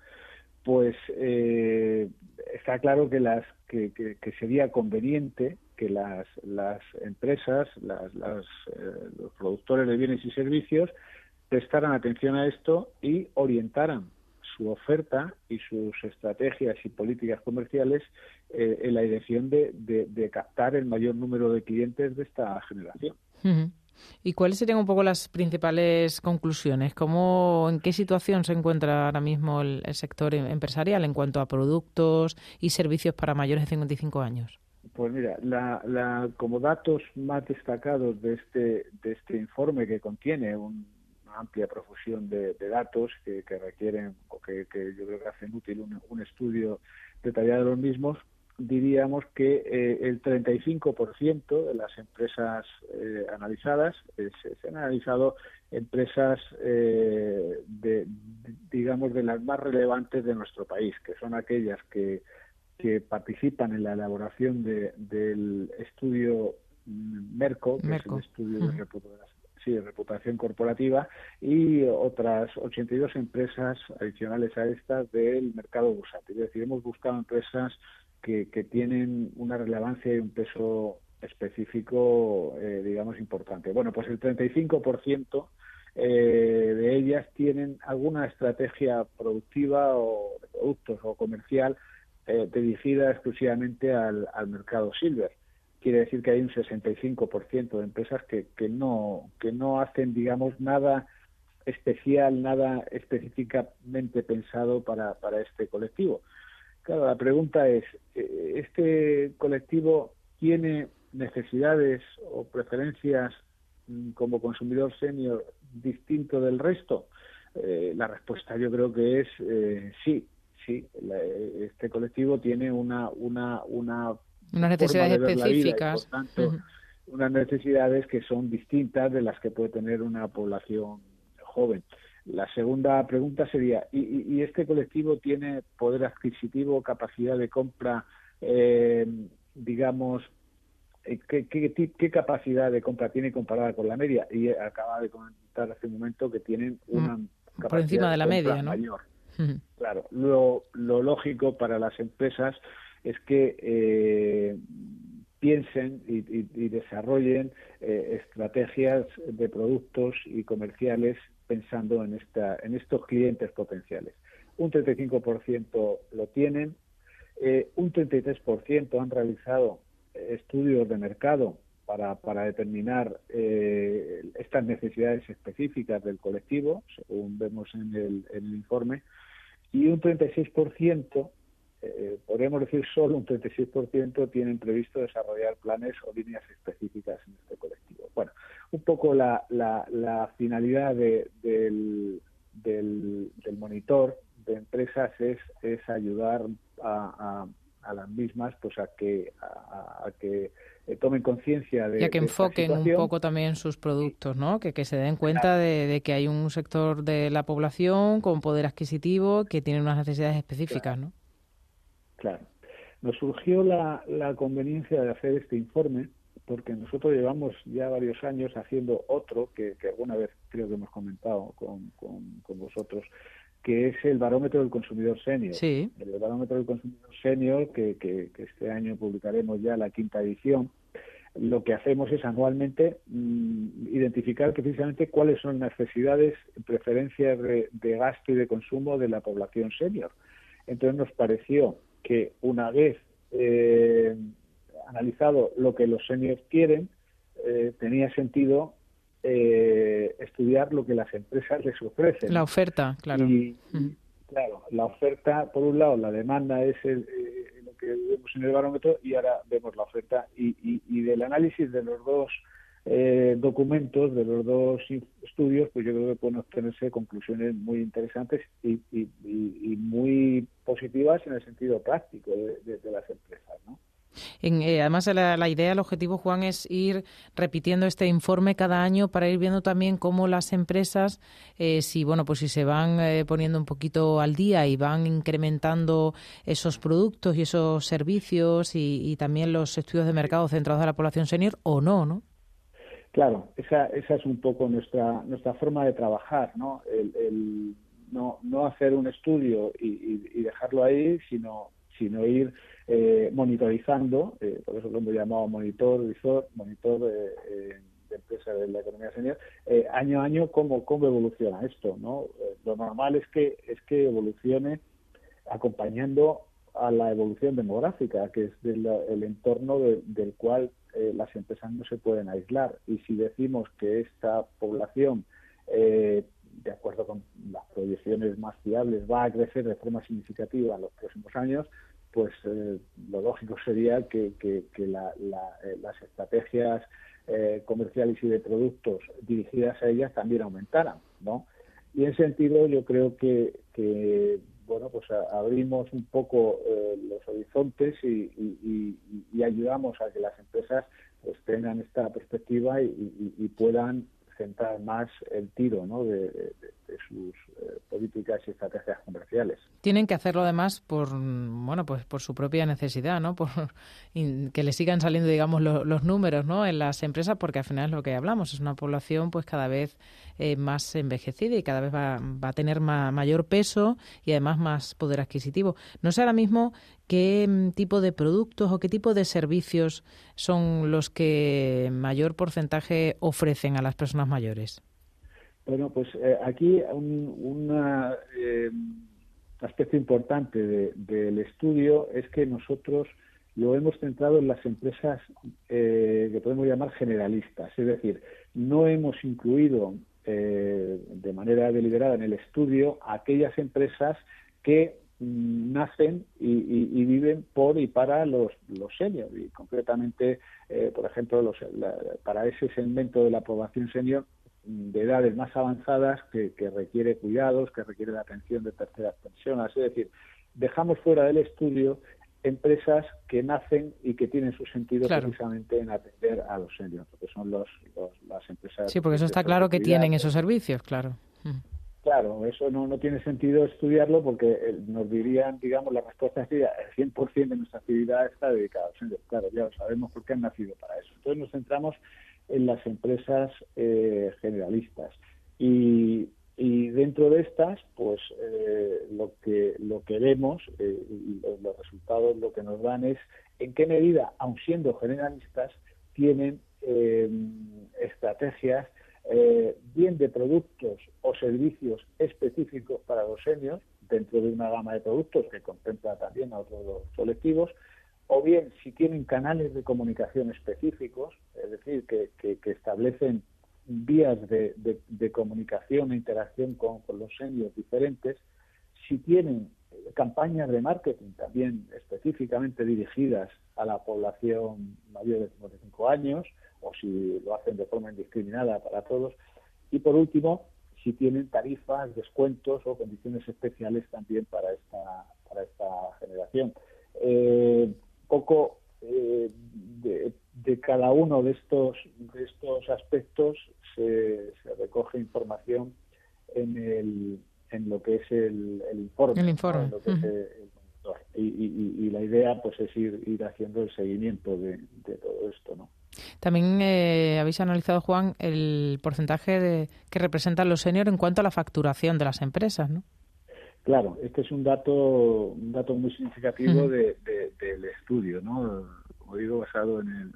pues eh, está claro que, las, que, que, sería conveniente que las, las empresas, las, las, eh, los productores de bienes y servicios prestaran atención a esto y orientaran su oferta y sus estrategias y políticas comerciales eh, en la dirección de, de, captar el mayor número de clientes de esta generación. ¿Y cuáles serían un poco las principales conclusiones? ¿Cómo, ¿En qué situación se encuentra ahora mismo el, sector em, empresarial en cuanto a productos y servicios para mayores de 55 años? Pues mira, la, la, como datos más destacados de este, de este informe que contiene un, amplia profusión de, datos que, requieren o que, yo creo que hacen útil un, estudio detallado de los mismos, diríamos que eh, el 35% de las empresas eh, analizadas eh, se, han analizado empresas de, digamos de las más relevantes de nuestro país, que son aquellas que, que participan en la elaboración del estudio mm, Merco, que es el estudio de reputación sí, reputación corporativa y otras 82 empresas adicionales a estas del mercado bursátil. Es decir, hemos buscado empresas que, que tienen una relevancia y un peso específico, eh, digamos, importante. Bueno, pues el 35% eh, de ellas tienen alguna estrategia productiva o de productos o comercial eh, dirigida exclusivamente al, al mercado silver quiere decir que hay un 65% de empresas que, que, no, que no hacen, digamos, nada especial, nada específicamente pensado para, para este colectivo. Claro, la pregunta es, eh, ¿este colectivo tiene necesidades o preferencias mm, como consumidor senior distinto del resto? Eh, la respuesta yo creo que es eh, sí, sí. este colectivo tiene una una una unas necesidades específicas, por tanto, unas necesidades que son distintas de las que puede tener una población joven. La segunda pregunta sería, ¿y, este colectivo tiene poder adquisitivo, capacidad de compra, eh, digamos, eh, ¿qué, qué, capacidad de compra tiene comparada con la media? Y acaba de comentar hace un momento que tienen mm, una capacidad por encima de, la media, mayor. Claro, lo, lo lógico para las empresas es que eh, piensen y, desarrollen eh, estrategias de productos y comerciales pensando en, esta, en estos clientes potenciales. Un 35% lo tienen, eh, un 33% han realizado estudios de mercado para, para determinar eh, estas necesidades específicas del colectivo, según vemos en el, en el informe, y un 36% eh, podríamos decir solo un 36% tienen previsto desarrollar planes o líneas específicas en este colectivo. Bueno, un poco la, la, finalidad del, del, monitor de empresas es, es ayudar a, a, las mismas pues a que a, que eh, tomen conciencia de y a que enfoquen un poco también sus productos no que, que se den cuenta de, de, que hay un sector de la población con poder adquisitivo que tiene unas necesidades específicas no Claro. Nos surgió la, conveniencia de hacer este informe porque nosotros llevamos ya varios años haciendo otro que, alguna vez creo que hemos comentado con, vosotros, que es el barómetro del consumidor senior. Sí. El barómetro del consumidor senior, que, que, este año publicaremos ya la quinta edición, lo que hacemos es anualmente mm, identificar precisamente cuáles son las necesidades, preferencias de, de gasto y de consumo de la población senior. Entonces nos pareció que una vez eh, analizado lo que los seniors quieren, eh, tenía sentido eh, estudiar lo que las empresas les ofrecen. La oferta, claro. Y, Claro, la oferta, por un lado, la demanda es lo que vemos en el barómetro y ahora vemos la oferta. Y, y del análisis de los dos eh, documentos de los dos estudios, pues yo creo que pueden obtenerse conclusiones muy interesantes y, muy positivas en el sentido práctico de, las empresas, ¿no? Eh, además, la, idea, el objetivo, Juan, es ir repitiendo este informe cada año para ir viendo también cómo las empresas, eh, si bueno, pues si se van poniendo un poquito al día y van incrementando esos productos y esos servicios y, y también los estudios de mercado centrados en la población senior o no, ¿no? Claro, esa, esa es un poco nuestra, nuestra forma de trabajar, ¿no? El, no, no hacer un estudio y, y, dejarlo ahí, sino, sino ir eh, monitorizando, eh, por eso lo hemos llamado monitor, visor, monitor de, de empresa de la economía senior, eh, año a año cómo, cómo evoluciona esto, ¿no? lo normal es que, es que evolucione acompañando a la evolución demográfica, que es del, el entorno del cual eh, las empresas no se pueden aislar. Y si decimos que esta población, eh, de acuerdo con las proyecciones más fiables, va a crecer de forma significativa en los próximos años, pues eh, lo lógico sería que, las estrategias comerciales y de productos dirigidas a ellas también aumentaran, ¿no? Y en sentido yo creo que, que bueno, pues abrimos un poco eh, los horizontes y, ayudamos a que las empresas pues tengan esta perspectiva y, puedan centrar más el tiro ¿no? de, sus eh, políticas y estrategias comerciales. Tienen que hacerlo además por bueno pues por su propia necesidad, ¿no? Por que le sigan saliendo digamos los números, ¿no? En las empresas porque al final es lo que hablamos es una población pues cada vez eh, más envejecida y cada vez va, va a tener mayor peso y además más poder adquisitivo. No sé ahora mismo qué mm, tipo de productos o qué tipo de servicios son los que mayor porcentaje ofrecen a las personas mayores. Bueno, pues eh, aquí un eh, aspecto importante del estudio es que nosotros lo hemos centrado en las empresas eh, que podemos llamar generalistas, es decir, no hemos incluido eh, de manera deliberada en el estudio aquellas empresas que mm, nacen y, viven por y para los, los seniors. Y concretamente, eh, por ejemplo, los, para ese segmento de la población senior de edades más avanzadas que, que requiere cuidados, que requiere la atención de terceras personas. Es decir, dejamos fuera del estudio empresas que nacen y que tienen su sentido precisamente en atender a los seniors, que son los, las empresas. Sí, porque eso está claro que tienen esos servicios, claro. Mm. Claro, eso no, no tiene sentido estudiarlo porque eh, nos dirían, digamos, la respuesta sería el 100% de nuestra actividad está dedicada a los seniors. Claro, ya lo sabemos porque han nacido para eso. Entonces nos centramos en las empresas eh, generalistas. Y, y dentro de estas pues eh, lo que lo que vemos eh, los resultados lo que nos dan es en qué medida aun siendo generalistas tienen eh, estrategias bien de productos o servicios específicos para los seniors dentro de una gama de productos que contempla también a otros colectivos o bien si tienen canales de comunicación específicos es decir que, que establecen vías de, comunicación e interacción con, los seniors diferentes, si tienen campañas de marketing también específicamente dirigidas a la población mayor de 55 años, o si lo hacen de forma indiscriminada para todos, y por último, si tienen tarifas, descuentos o condiciones especiales también para esta, para esta generación. Eh, poco eh, de, de cada uno de estos, de estos aspectos se, recoge información en, el, en lo que es el, informe. El informe. y, la idea pues es ir, ir haciendo el seguimiento de, todo esto. ¿no? También eh, habéis analizado, Juan, el porcentaje de, que representan los seniors en cuanto a la facturación de las empresas, ¿no? Claro, este es un dato, un dato muy significativo de, del estudio, ¿no? Como digo, basado en el,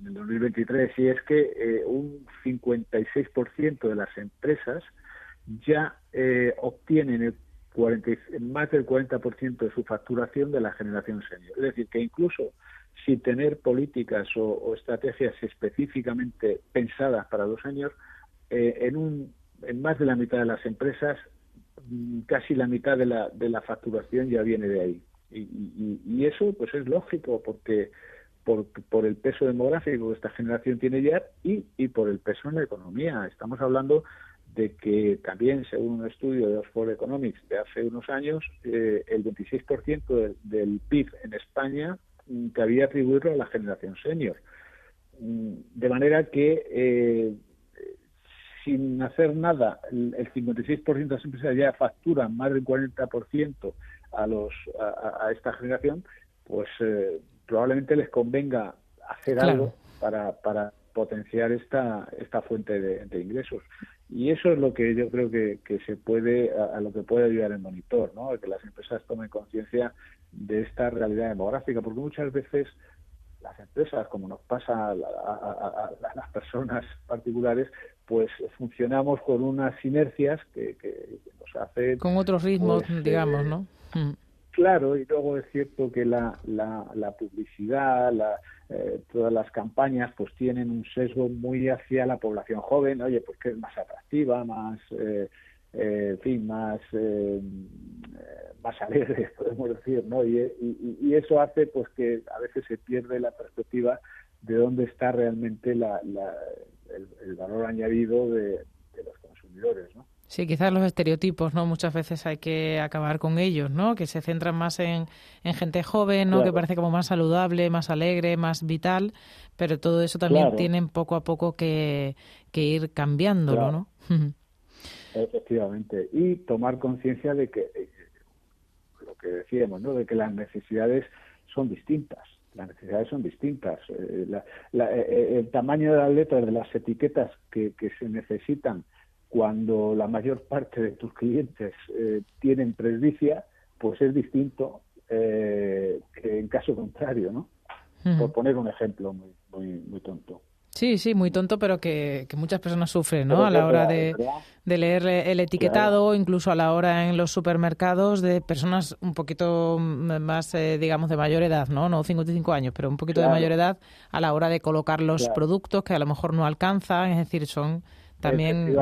en el 2023 y es que eh, un 56% de las empresas ya eh, obtienen el 40, más del 40% de su facturación de la generación senior. Es decir, que incluso sin tener políticas o, estrategias específicamente pensadas para los años, eh, en, un, en más de la mitad de las empresas, casi la mitad de la, de la facturación ya viene de ahí. Y, y, y eso pues es lógico porque por, por el peso demográfico que esta generación tiene ya y, y por el peso en la economía. Estamos hablando de que también, según un estudio de Oxford Economics de hace unos años, eh, el 26% del, PIB en España mm, cabía atribuirlo a la generación senior. Mm, de manera que, eh, sin hacer nada, el, 56% de las empresas ya facturan más del 40% a, los, a, a, esta generación, pues eh, probablemente les convenga hacer algo para, para potenciar esta, esta fuente de, ingresos. Y eso es lo que yo creo que, que se puede, a, lo que puede ayudar el monitor, ¿no? que las empresas tomen conciencia de esta realidad demográfica, porque muchas veces las empresas, como nos pasa a, las personas particulares, pues funcionamos con unas inercias que, que nos hacen... Con otros ritmos, pues, digamos, ¿no? Eh, mm. Claro, y luego es cierto que la, la, publicidad, eh, todas las campañas, pues tienen un sesgo muy hacia la población joven, oye, pues que es más atractiva, más, eh, eh, en fin, más, más alegre, podemos decir, ¿no? Y, y, eso hace, pues, que a veces se pierde la perspectiva de dónde está realmente la, el, valor añadido de, de los consumidores, ¿no? Sí, quizás los estereotipos, ¿no? Muchas veces hay que acabar con ellos, ¿no? Que se centran más en, en gente joven, ¿no? Que parece como más saludable, más alegre, más vital, pero todo eso también tienen poco a poco que, que ir cambiándolo, ¿no? Efectivamente. Y tomar conciencia de que, eh, lo que decíamos, ¿no? De que las necesidades son distintas. Las necesidades son distintas. Eh, eh, el tamaño de las letras de las etiquetas que, que se necesitan cuando la mayor parte de tus clientes eh, tienen presbicia, pues es distinto eh, que en caso contrario, ¿no? Por poner un ejemplo muy, muy, muy tonto. Sí, sí, muy tonto, pero que, muchas personas sufren, ¿no? a la hora de, leer el etiquetado, incluso a la hora en los supermercados de personas un poquito más, eh, digamos, de mayor edad, ¿no? No 55 años, pero un poquito de mayor edad a la hora de colocar los productos que a lo mejor no alcanzan, es decir, son también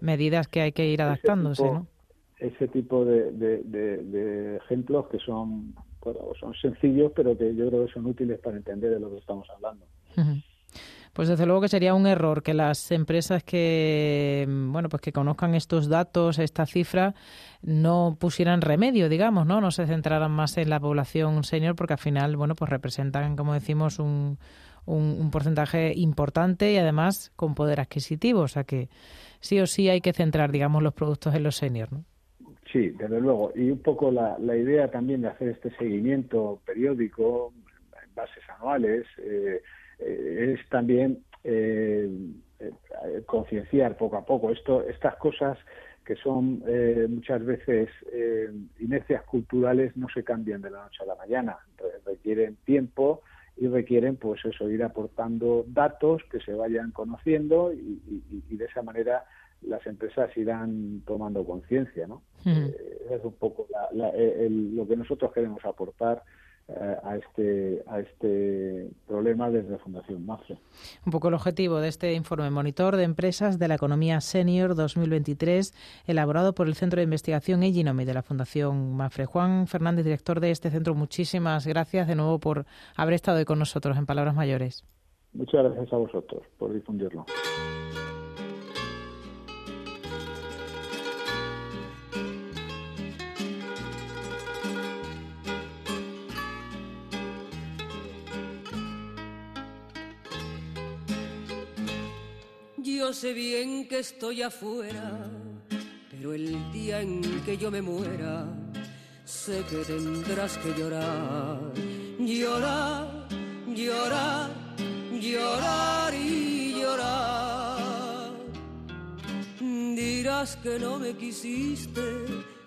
medidas que hay que ir adaptándose, ese tipo, ¿no? Ese tipo de, ejemplos que son, son sencillos, pero que yo creo que son útiles para entender de lo que estamos hablando. Pues desde luego que sería un error que las empresas que bueno pues que conozcan estos datos, esta cifra, no pusieran remedio, digamos, ¿no? No se centraran más en la población senior porque al final, bueno, pues representan, como decimos, un, un, porcentaje importante y además con poder adquisitivo, o sea que sí o sí hay que centrar, digamos, los productos en los seniors, ¿no? Sí, desde luego. Y un poco la, la idea también de hacer este seguimiento periódico en bases anuales, eh, eh, es también eh, eh, concienciar poco a poco. Esto, estas cosas que son muchas veces inercias culturales no se cambian de la noche a la mañana, requieren tiempo y requieren pues eso ir aportando datos que se vayan conociendo y, de esa manera las empresas irán tomando conciencia, ¿no? es un poco lo que nosotros queremos aportar eh, este a este problema desde la Fundación MAFRE. Un poco el objetivo de este informe Monitor de Empresas de la Economía Senior 2023, elaborado por el Centro de Investigación Eginomi de la Fundación MAFRE. Juan Fernández, director de este centro, muchísimas gracias de nuevo por haber estado hoy con nosotros en Palabras Mayores. Muchas gracias a vosotros por difundirlo. Yo sé bien que estoy afuera, pero el día en que yo me muera, sé que tendrás que llorar, llorar, llorar, llorar y llorar. Dirás que no me quisiste,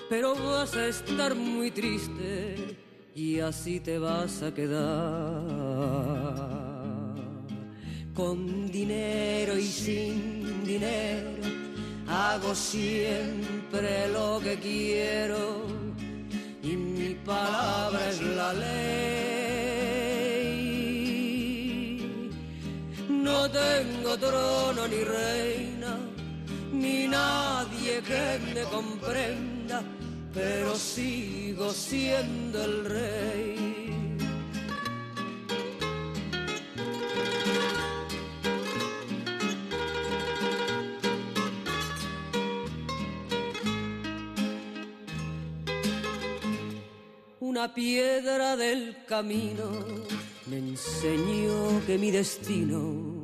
pero vas a estar muy triste y así te vas a quedar con dinero y sin dinero, hago siempre lo que quiero y mi palabra es la ley. No tengo trono ni reina, ni nadie que me comprenda, pero sigo siendo el rey una piedra del camino me enseñó que mi destino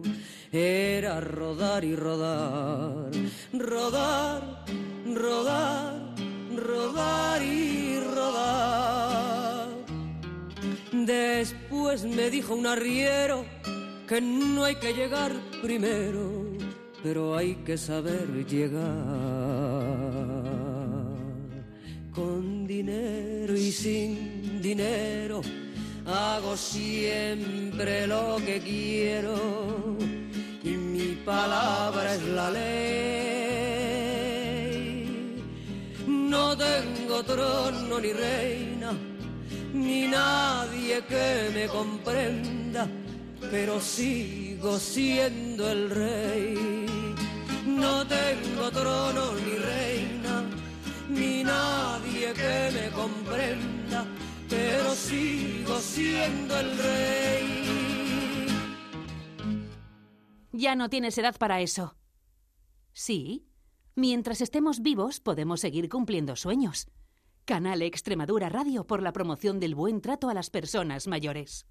era rodar y rodar, rodar, rodar, rodar y rodar. Después me dijo un arriero que no hay que llegar primero, pero hay que saber llegar y sin dinero hago siempre lo que quiero y mi palabra es la ley. No tengo trono ni reina, ni nadie que me comprenda, pero sigo siendo el rey. No tengo trono ni reina ni nadie que me comprenda, pero sigo siendo el rey. Ya no tienes edad para eso. Sí, mientras estemos vivos podemos seguir cumpliendo sueños. Canal Extremadura Radio por la promoción del buen trato a las personas mayores.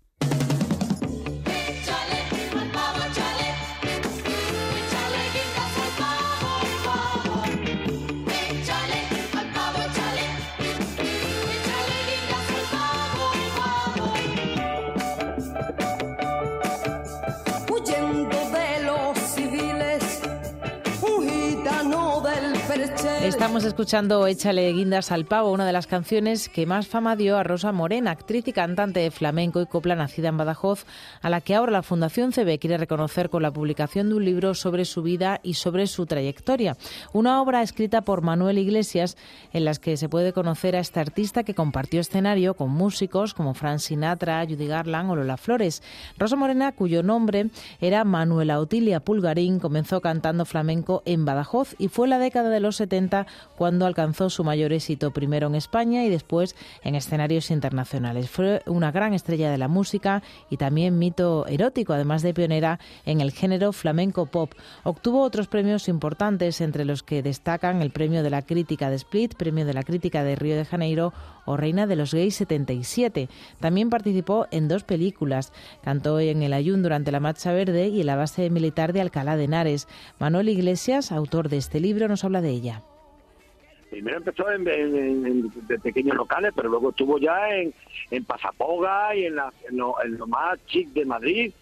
Estamos escuchando Échale guindas al pavo, una de las canciones que más fama dio a Rosa Morena, actriz y cantante de flamenco y copla nacida en Badajoz, a la que ahora la Fundación CB quiere reconocer con la publicación de un libro sobre su vida y sobre su trayectoria. Una obra escrita por Manuel Iglesias en las que se puede conocer a esta artista que compartió escenario con músicos como Frank Sinatra, Judy Garland o Lola Flores. Rosa Morena, cuyo nombre era Manuela Otilia Pulgarín, comenzó cantando flamenco en Badajoz y fue la década de los 70 cuando alcanzó su mayor éxito, primero en España y después en escenarios internacionales. Fue una gran estrella de la música y también mito erótico, además de pionera en el género flamenco pop. Obtuvo otros premios importantes, entre los que destacan el Premio de la Crítica de Split, Premio de la Crítica de Río de Janeiro o Reina de los Gays 77. También participó en dos películas. Cantó en El Ayun durante la Marcha Verde y en la base militar de Alcalá de Henares. Manuel Iglesias, autor de este libro, nos habla de ella. Primero empezó en, pequeños locales, pero luego estuvo ya en, en Pasapoga y en, lo, más chic de Madrid.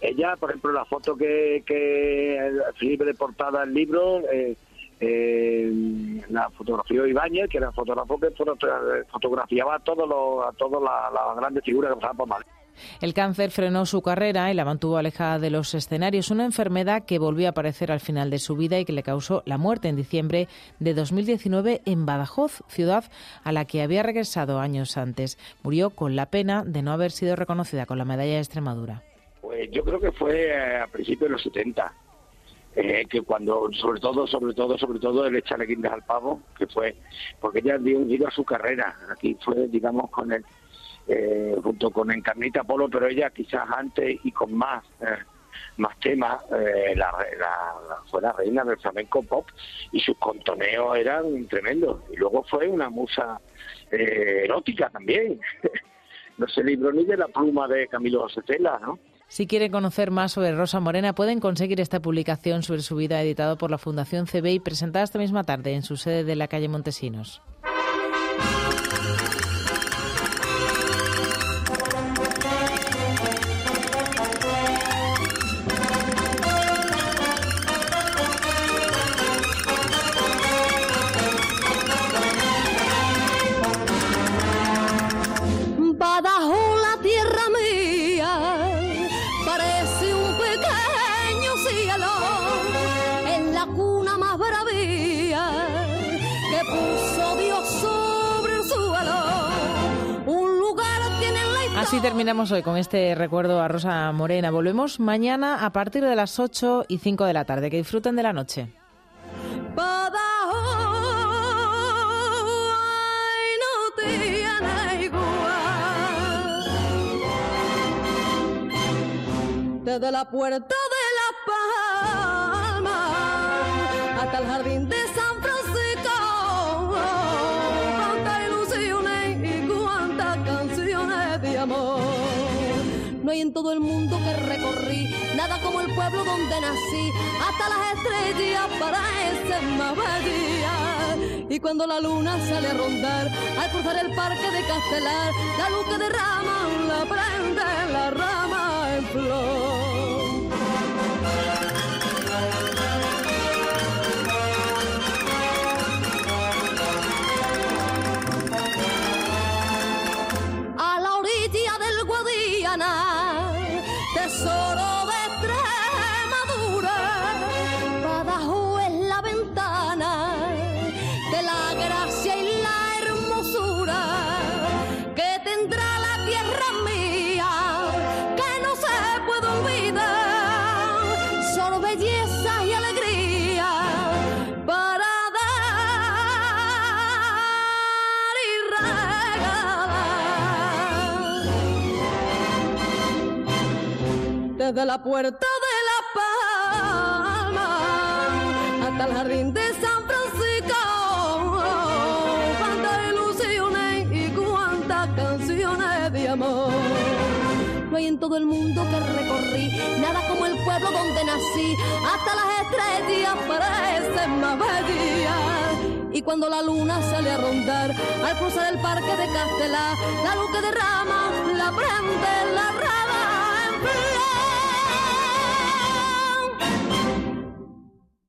Ella, por ejemplo, la foto que, que el de portada del libro, eh, eh, la fotografía de Ibáñez, que era el fotógrafo que fotografiaba a, todos a todas las grandes figuras que pasaban por Madrid. El cáncer frenó su carrera y la mantuvo alejada de los escenarios, una enfermedad que volvió a aparecer al final de su vida y que le causó la muerte en diciembre de 2019 en Badajoz, ciudad a la que había regresado años antes. Murió con la pena de no haber sido reconocida con la medalla de Extremadura. Pues yo creo que fue eh, a principios de los 70. Eh, que cuando, sobre todo, sobre todo, sobre todo, el echarle guindas al pavo, que fue, porque ella dio un giro a su carrera. Aquí fue, digamos, con el, eh, junto con Encarnita Polo, pero ella quizás antes y con más eh, más temas, eh, fue la reina del flamenco pop y sus contoneos eran tremendos. Y luego fue una musa erótica también. no se libró ni de la pluma de Camilo José ¿no? Si quieren conocer más sobre Rosa Morena, pueden conseguir esta publicación sobre su vida editado por la Fundación CB y presentada esta misma tarde en su sede de la calle Montesinos. Terminamos hoy con este recuerdo a Rosa Morena. Volvemos mañana a partir de las 8 y 5 de la tarde. Que disfruten de la noche. Desde la puerta de la palma hasta el jardín de hay en todo el mundo que recorrí nada como el pueblo donde nací, hasta las estrellas para ese día. Y cuando la luna sale a rondar, al cruzar el parque de Castelar, la luz que derrama la prende la rama en flor. desde la puerta de La Palma hasta el jardín de San Francisco. Cuántas ilusiones y cuántas canciones de amor. No hay en todo el mundo que recorrí, nada como el pueblo donde nací. Hasta las estrellas parecen más bellas y cuando la luna sale a rondar al cruzar el parque de Castelá, la luz que derrama la prende la rama en plan.